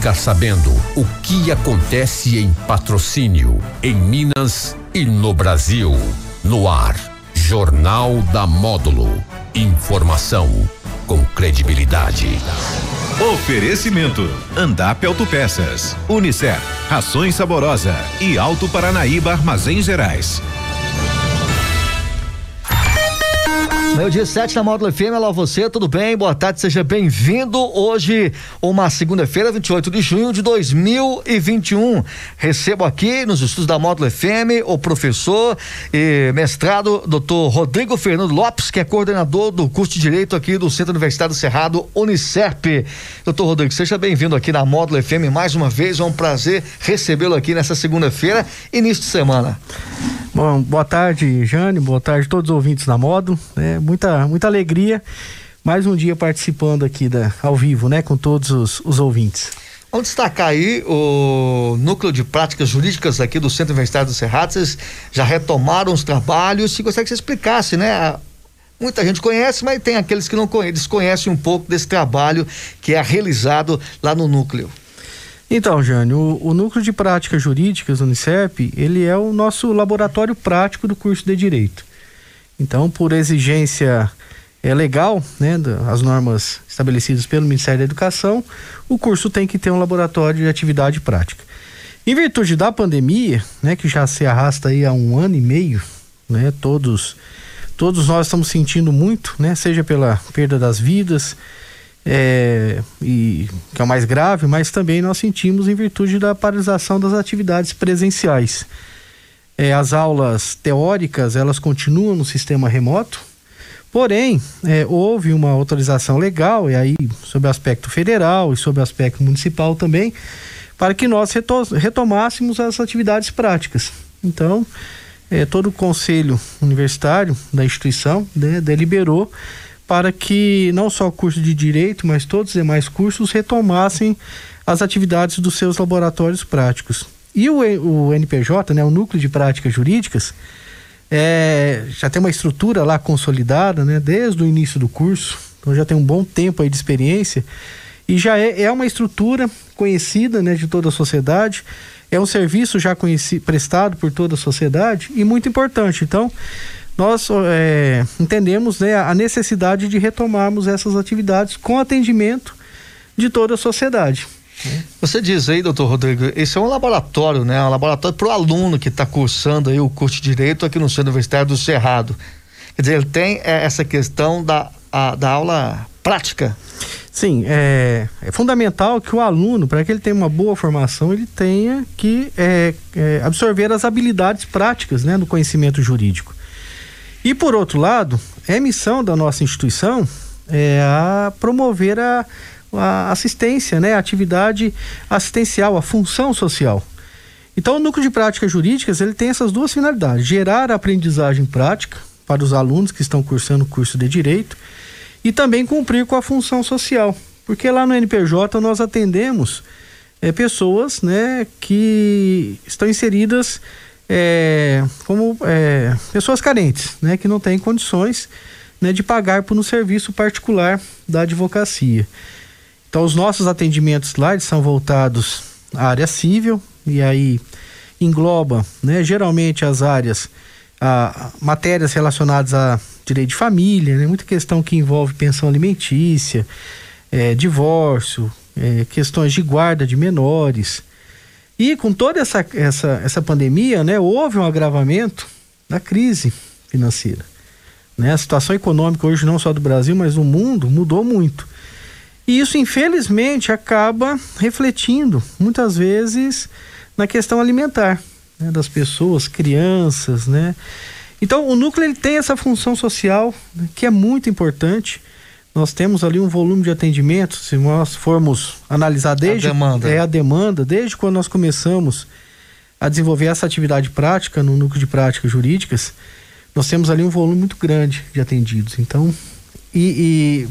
ficar sabendo o que acontece em patrocínio, em Minas e no Brasil. No ar, Jornal da Módulo. Informação com credibilidade. Oferecimento: Andap Autopeças, Unicef, Rações Saborosa e Alto Paranaíba Armazéns Gerais. Meio dia 7 na Módulo FM, alô você, tudo bem? Boa tarde, seja bem-vindo. Hoje, uma segunda-feira, 28 de junho de 2021. Recebo aqui nos estudos da Módulo FM o professor e mestrado, doutor Rodrigo Fernando Lopes, que é coordenador do curso de Direito aqui do Centro Universitário Cerrado, Unicep. Doutor Rodrigo, seja bem-vindo aqui na Módulo FM mais uma vez. É um prazer recebê-lo aqui nessa segunda-feira, início de semana. Bom, boa tarde, Jane, boa tarde a todos os ouvintes da Módulo. É, muita, muita alegria. Mais um dia participando aqui da, ao vivo, né, com todos os, os ouvintes. Vamos destacar aí o núcleo de práticas jurídicas aqui do Centro Universitário do Cerrado. Vocês já retomaram os trabalhos. Se gostaria que você explicasse, né? Muita gente conhece, mas tem aqueles que não conhecem, desconhecem um pouco desse trabalho que é realizado lá no núcleo. Então, Jânio, o, o, Núcleo de Práticas Jurídicas, Unicep, ele é o nosso laboratório prático do curso de Direito. Então, por exigência é legal, né, as normas estabelecidas pelo Ministério da Educação, o curso tem que ter um laboratório de atividade prática. Em virtude da pandemia, né, que já se arrasta aí há um ano e meio, né, todos todos nós estamos sentindo muito, né, seja pela perda das vidas, é, e que é o mais grave, mas também nós sentimos em virtude da paralisação das atividades presenciais. É, as aulas teóricas elas continuam no sistema remoto, porém é, houve uma autorização legal e aí sob o aspecto federal e sob o aspecto municipal também para que nós retomássemos as atividades práticas. Então é, todo o conselho universitário da instituição né, deliberou para que não só o curso de direito, mas todos os demais cursos retomassem as atividades dos seus laboratórios práticos. E o, o NPJ, né, o Núcleo de Práticas Jurídicas, é, já tem uma estrutura lá consolidada, né, desde o início do curso, então já tem um bom tempo aí de experiência e já é, é uma estrutura conhecida, né, de toda a sociedade, é um serviço já conhecido, prestado por toda a sociedade e muito importante. Então, nós é, entendemos né, a necessidade de retomarmos essas atividades com atendimento de toda a sociedade. Você diz aí, doutor Rodrigo, esse é um laboratório, né? Um laboratório para o aluno que está cursando aí o curso de Direito aqui no Centro Universitário do Cerrado. Quer dizer, ele tem é, essa questão da, a, da aula prática. Sim, é, é, fundamental que o aluno, para que ele tenha uma boa formação, ele tenha que é, é, absorver as habilidades práticas né, do conhecimento jurídico. E por outro lado, é missão da nossa instituição é a promover a a assistência, né, a atividade assistencial, a função social. Então, o núcleo de práticas jurídicas ele tem essas duas finalidades: gerar aprendizagem prática para os alunos que estão cursando o curso de direito e também cumprir com a função social, porque lá no NPJ nós atendemos é, pessoas, né, que estão inseridas é, como é, pessoas carentes, né, que não têm condições né, de pagar por um serviço particular da advocacia. Então, os nossos atendimentos lá são voltados à área civil, e aí engloba, né, geralmente as áreas, a, matérias relacionadas a direito de família, né, muita questão que envolve pensão alimentícia, é, divórcio, é, questões de guarda de menores. E com toda essa, essa, essa pandemia, né, houve um agravamento da crise financeira. Né? A situação econômica hoje, não só do Brasil, mas do mundo, mudou muito. E isso, infelizmente, acaba refletindo, muitas vezes, na questão alimentar né, das pessoas, crianças, né? Então, o núcleo ele tem essa função social né, que é muito importante. Nós temos ali um volume de atendimento, se nós formos analisar desde a demanda. é a demanda, desde quando nós começamos a desenvolver essa atividade prática no núcleo de práticas jurídicas, nós temos ali um volume muito grande de atendidos. Então, e, e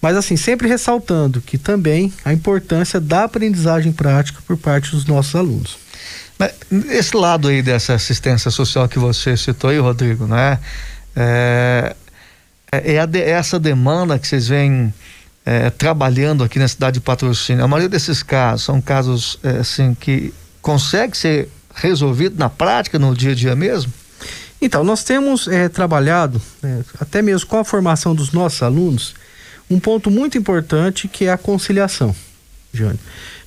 mas assim, sempre ressaltando que também a importância da aprendizagem prática por parte dos nossos alunos. Esse lado aí dessa assistência social que você citou aí, Rodrigo, né? É, é, é, de, é essa demanda que vocês vêm é, trabalhando aqui na cidade de Patrocínio, a maioria desses casos são casos é, assim que consegue ser resolvido na prática, no dia a dia mesmo? Então, nós temos trabalhado, é, até mesmo com a formação dos nossos alunos, um ponto muito importante que é a conciliação, Jânio.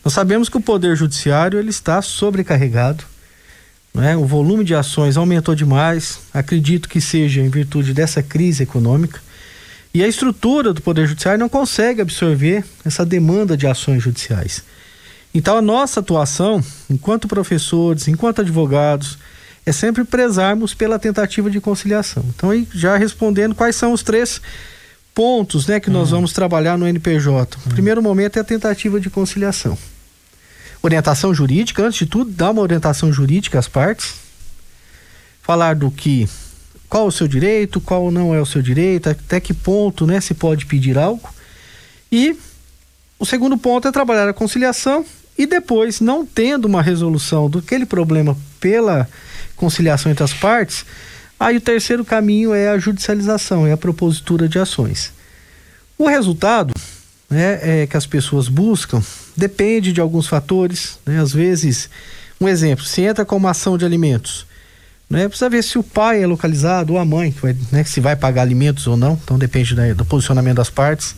Nós sabemos que o Poder Judiciário ele está sobrecarregado, né? o volume de ações aumentou demais, acredito que seja em virtude dessa crise econômica, e a estrutura do Poder Judiciário não consegue absorver essa demanda de ações judiciais. Então, a nossa atuação, enquanto professores, enquanto advogados, é sempre prezarmos pela tentativa de conciliação. Então, já respondendo quais são os três pontos né, que nós uhum. vamos trabalhar no NPJ. O primeiro momento é a tentativa de conciliação. Orientação jurídica, antes de tudo, dar uma orientação jurídica às partes. Falar do que, qual o seu direito, qual não é o seu direito, até que ponto né, se pode pedir algo. E o segundo ponto é trabalhar a conciliação e depois, não tendo uma resolução do aquele problema pela conciliação entre as partes, aí o terceiro caminho é a judicialização, é a propositura de ações. O resultado né, é, que as pessoas buscam depende de alguns fatores, né? às vezes, um exemplo, se entra com uma ação de alimentos, né, precisa ver se o pai é localizado ou a mãe, vai, né, se vai pagar alimentos ou não, então depende do posicionamento das partes,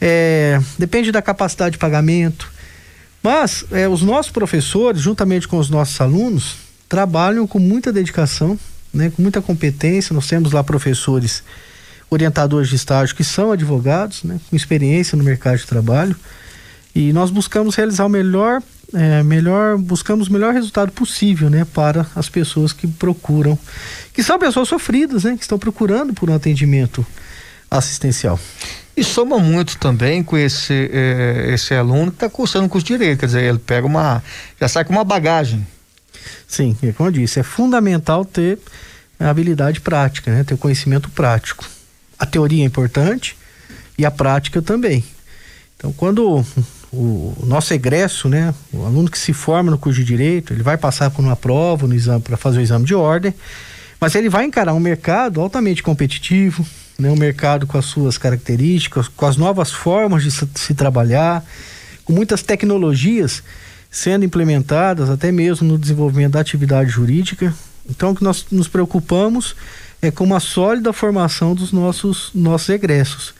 é, depende da capacidade de pagamento, mas é, os nossos professores, juntamente com os nossos alunos, trabalham com muita dedicação, né, com muita competência. Nós temos lá professores, orientadores de estágio que são advogados, né, com experiência no mercado de trabalho. E nós buscamos realizar o melhor, é, melhor, buscamos o melhor resultado possível, né, para as pessoas que procuram, que são pessoas sofridas, né, que estão procurando por um atendimento assistencial. E soma muito também com esse, eh, esse aluno que está cursando o curso de direito, quer dizer, ele pega uma, já sai com uma bagagem. Sim, é como eu disse, é fundamental ter a habilidade prática, né? ter conhecimento prático. A teoria é importante e a prática também. Então, quando o, nosso egresso, né, o aluno que se forma no curso de direito, ele vai passar por uma prova no exame para fazer o exame de ordem, mas ele vai encarar um mercado altamente competitivo, né, um mercado com as suas características, com as novas formas de se, se trabalhar, com muitas tecnologias sendo implementadas até mesmo no desenvolvimento da atividade jurídica. Então, o que nós nos preocupamos é com uma sólida formação dos nossos, nossos egressos.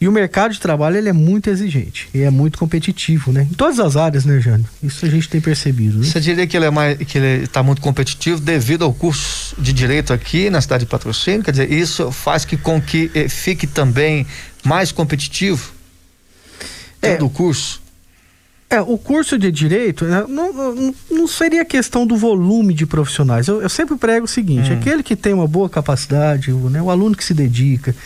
E o mercado de trabalho ele é muito exigente e é muito competitivo, né? Em todas as áreas, né, Jânio? Isso a gente tem percebido. Né? Você diria que ele é mais que ele está muito competitivo devido ao curso de direito aqui na cidade de Patrocínio? Quer dizer, isso faz que com que eh, fique também mais competitivo é, do curso? É, o curso de direito né, não, não, não, seria questão do volume de profissionais. Eu, eu sempre prego o seguinte: hum. aquele que tem uma boa capacidade, o, né, o aluno que se dedica,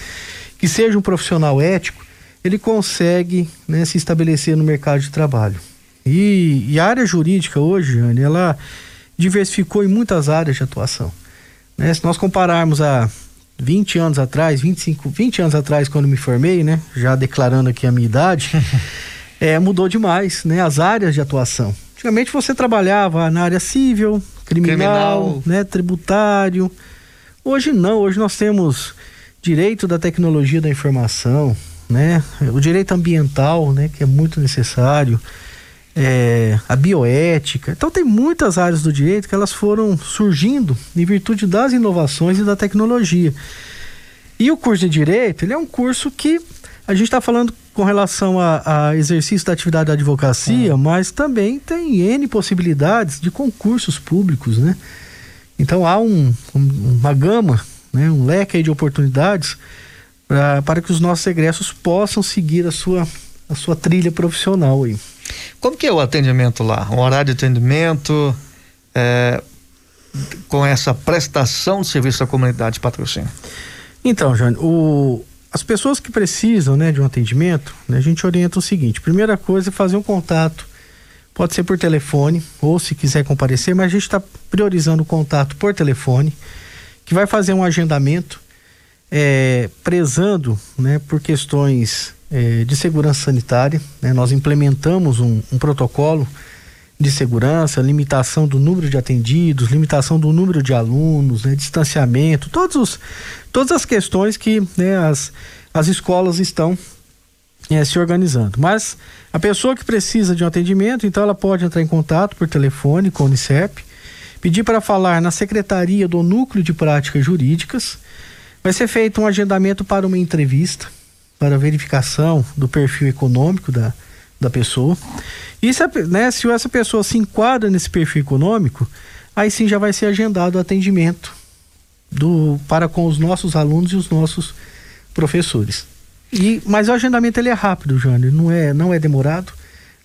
que seja um profissional ético, ele consegue né, se estabelecer no mercado de trabalho. E, e a área jurídica hoje, Jane, ela diversificou em muitas áreas de atuação. Né? Se nós compararmos a 20 anos atrás, 25, 20 anos atrás, quando me formei, né? Já declarando aqui a minha idade, é, mudou demais, né? As áreas de atuação. Antigamente você trabalhava na área civil, criminal, criminal. né? Tributário. Hoje não, hoje nós temos direito da tecnologia da informação, né? O direito ambiental, né? Que é muito necessário. É, a bioética. Então tem muitas áreas do direito que elas foram surgindo em virtude das inovações e da tecnologia. E o curso de direito, ele é um curso que a gente está falando com relação a, a, exercício da atividade da advocacia, é. mas também tem N possibilidades de concursos públicos, né? Então há um, um, uma gama né, um leque de oportunidades pra, para que os nossos egressos possam seguir a sua, a sua trilha profissional aí. Como que é o atendimento lá? O horário de atendimento é, com essa prestação de serviço à comunidade de patrocínio? Então, Jânio, o, as pessoas que precisam né, de um atendimento, né, a gente orienta o seguinte: primeira coisa é fazer um contato, pode ser por telefone, ou se quiser comparecer, mas a gente está priorizando o contato por telefone que vai fazer um agendamento é, prezando né, por questões é, de segurança sanitária. Né? Nós implementamos um, um, protocolo de segurança, limitação do número de atendidos, limitação do número de alunos, né, distanciamento, todos os, todas as questões que né, as, as escolas estão é, se organizando. Mas a pessoa que precisa de um atendimento, então ela pode entrar em contato por telefone com o Unicep, pedir para falar na secretaria do Núcleo de Práticas Jurídicas. Vai ser feito um agendamento para uma entrevista, para verificação do perfil econômico da, da pessoa. E se, né, se essa pessoa se enquadra nesse perfil econômico, aí sim já vai ser agendado o atendimento do, para com os nossos alunos e os nossos professores. E, mas o agendamento ele é rápido, Jânio, não é, não é demorado.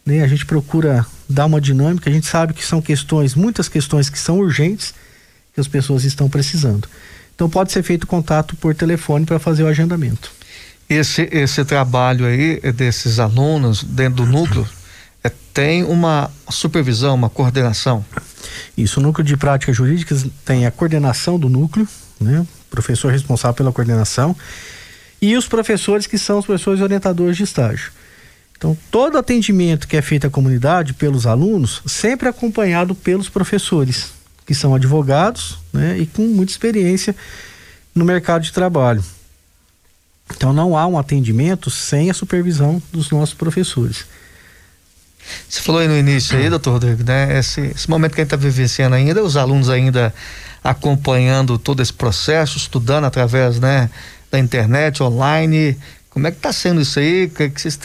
Né? A gente procura dar uma dinâmica, a gente sabe que são questões, muitas questões que são urgentes, que as pessoas estão precisando. Então pode ser feito contato por telefone para fazer o agendamento. Esse, esse trabalho aí desses alunos dentro do núcleo é, tem uma supervisão, uma coordenação? Isso, o núcleo de práticas jurídicas tem a coordenação do núcleo, né? professor responsável pela coordenação e os professores que são os professores orientadores de estágio. Então, todo atendimento que é feito à comunidade pelos alunos, sempre acompanhado pelos professores, que são advogados né, e com muita experiência no mercado de trabalho. Então, não há um atendimento sem a supervisão dos nossos professores. Você falou aí no início aí, doutor Rodrigo, né? Esse, esse momento que a gente está vivenciando ainda, os alunos ainda acompanhando todo esse processo, estudando através, né, da internet, online. Como é que está sendo isso aí?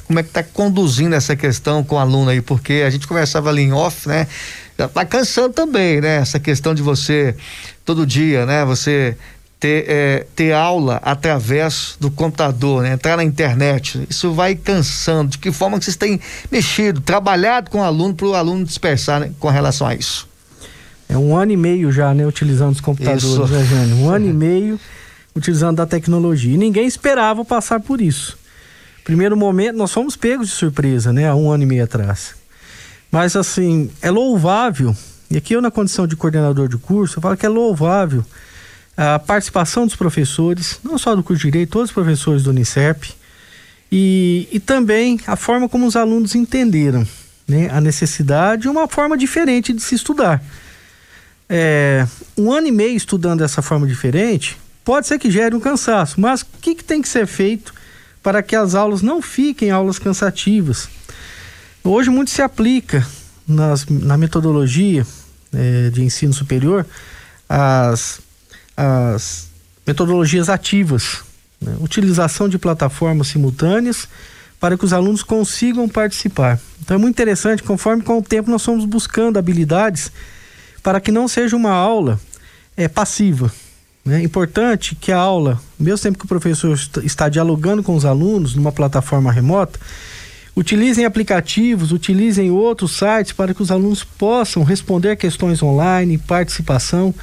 Como é que está conduzindo essa questão com o aluno aí? Porque a gente conversava ali em off, né? Já tá cansando também, né? Essa questão de você todo dia, né? Você ter, é, ter aula através do computador, né? entrar na internet. Isso vai cansando. De que forma que vocês têm mexido, trabalhado com o aluno para o aluno dispersar né? com relação a isso? É um ano e meio já, né? Utilizando os computadores, isso. né, Jânio? Um ano e meio utilizando a tecnologia. E ninguém esperava passar por isso. Primeiro momento, nós fomos pegos de surpresa, né? Há um ano e meio atrás. Mas, assim, é louvável, e aqui eu, na condição de coordenador de curso, eu falo que é louvável a participação dos professores, não só do curso de Direito, todos os professores do Unicep, e, e também a forma como os alunos entenderam né, a necessidade e uma forma diferente de se estudar. É, um ano e meio estudando dessa forma diferente, pode ser que gere um cansaço, mas o que, que tem que ser feito para que as aulas não fiquem aulas cansativas? Hoje muito se aplica nas, na metodologia é, de ensino superior as, as metodologias ativas, né? utilização de plataformas simultâneas para que os alunos consigam participar. Então é muito interessante, conforme com o tempo nós fomos buscando habilidades para que não seja uma aula é, passiva, é importante que a aula, mesmo tempo que o professor está dialogando com os alunos numa plataforma remota, utilizem aplicativos, utilizem outros sites para que os alunos possam responder questões online, participação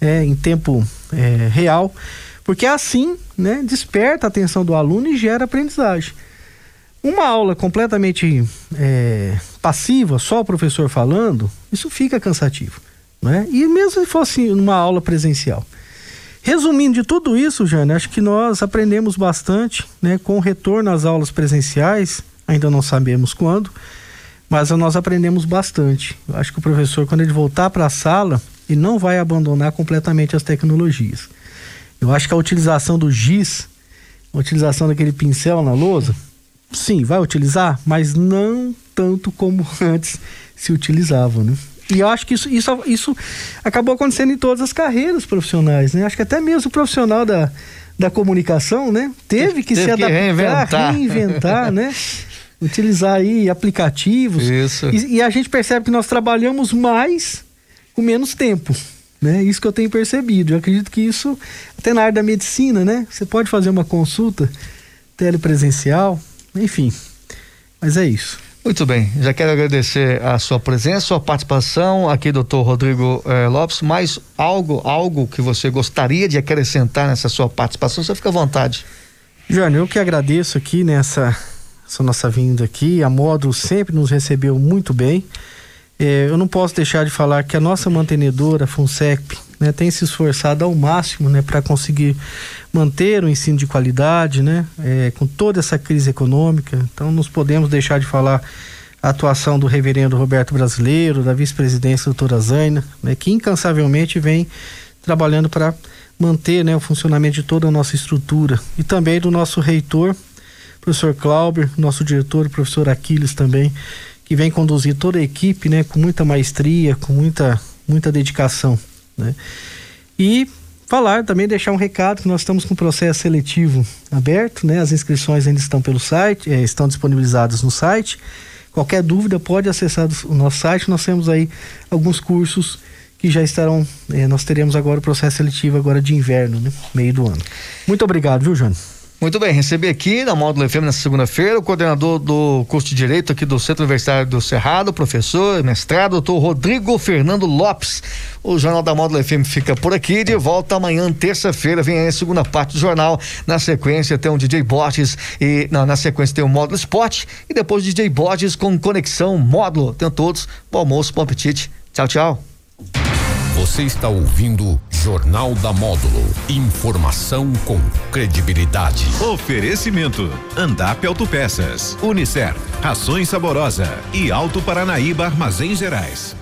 é, em tempo é, real, porque assim né, desperta a atenção do aluno e gera aprendizagem. Uma aula completamente é, passiva, só o professor falando, isso fica cansativo. Né? E mesmo se fosse uma aula presencial. Resumindo de tudo isso, Jane, acho que nós aprendemos bastante, né, com o retorno às aulas presenciais, ainda não sabemos quando, mas nós aprendemos bastante. Acho que o professor, quando ele voltar para a sala, ele não vai abandonar completamente as tecnologias. Eu acho que a utilização do giz, a utilização daquele pincel na lousa, sim, vai utilizar, mas não tanto como antes se utilizava, né? E eu acho que isso, isso, isso acabou acontecendo em todas as carreiras profissionais, né? Acho que até mesmo o profissional da, da comunicação, né? Teve que Teve se adaptar, reinventar, reinventar né? Utilizar aí aplicativos. Isso. E, e, a gente percebe que nós trabalhamos mais com menos tempo. Né? Isso que eu tenho percebido. Eu acredito que isso, até na área da medicina, né? Você pode fazer uma consulta telepresencial, enfim. Mas é isso. Muito bem, já quero agradecer a sua presença, sua participação aqui, doutor Rodrigo eh, Lopes. Mais algo, algo que você gostaria de acrescentar nessa sua participação? Você fica à vontade. Jânio, eu que agradeço aqui nessa essa nossa vinda aqui. A Módulo sempre nos recebeu muito bem. Eh, eu não posso deixar de falar que a nossa mantenedora, a FUNSECP, né, tem se esforçado ao máximo né, para conseguir manter o ensino de qualidade, né, é, com toda essa crise econômica. Então, não podemos deixar de falar a atuação do reverendo Roberto Brasileiro, da vice-presidência doutora Zaina, né, que incansavelmente vem trabalhando para manter né, o funcionamento de toda a nossa estrutura e também do nosso reitor, professor Clauber, nosso diretor, professor Aquiles também, que vem conduzir toda a equipe, né, com muita maestria, com muita, muita dedicação, né? E falar também, deixar um recado que nós estamos com o processo seletivo aberto, né? As inscrições ainda estão pelo site, eh, estão disponibilizadas no site. Qualquer dúvida pode acessar o nosso site. Nós temos aí alguns cursos que já estarão. Eh, nós teremos agora o processo seletivo agora de inverno, né? Meio do ano. Muito obrigado, viu, Jânio? Muito bem, recebi aqui na Módulo FM nessa segunda-feira o coordenador do curso de Direito aqui do Centro Universitário do Cerrado, professor, mestrado, doutor Rodrigo Fernando Lopes. O Jornal da Módulo FM fica por aqui, de volta amanhã, terça-feira, vem aí a segunda parte do jornal. Na sequência tem o DJ Borges e na, na sequência tem o Módulo Esporte e depois DJ Borges com Conexão Módulo. Tenham todos bom almoço, bom apetite. Tchau, tchau. Você está ouvindo Jornal da Módulo. Informação com credibilidade. Oferecimento: Andap Autopeças, Unicer, Rações Saborosa e Alto Paranaíba Armazém Gerais.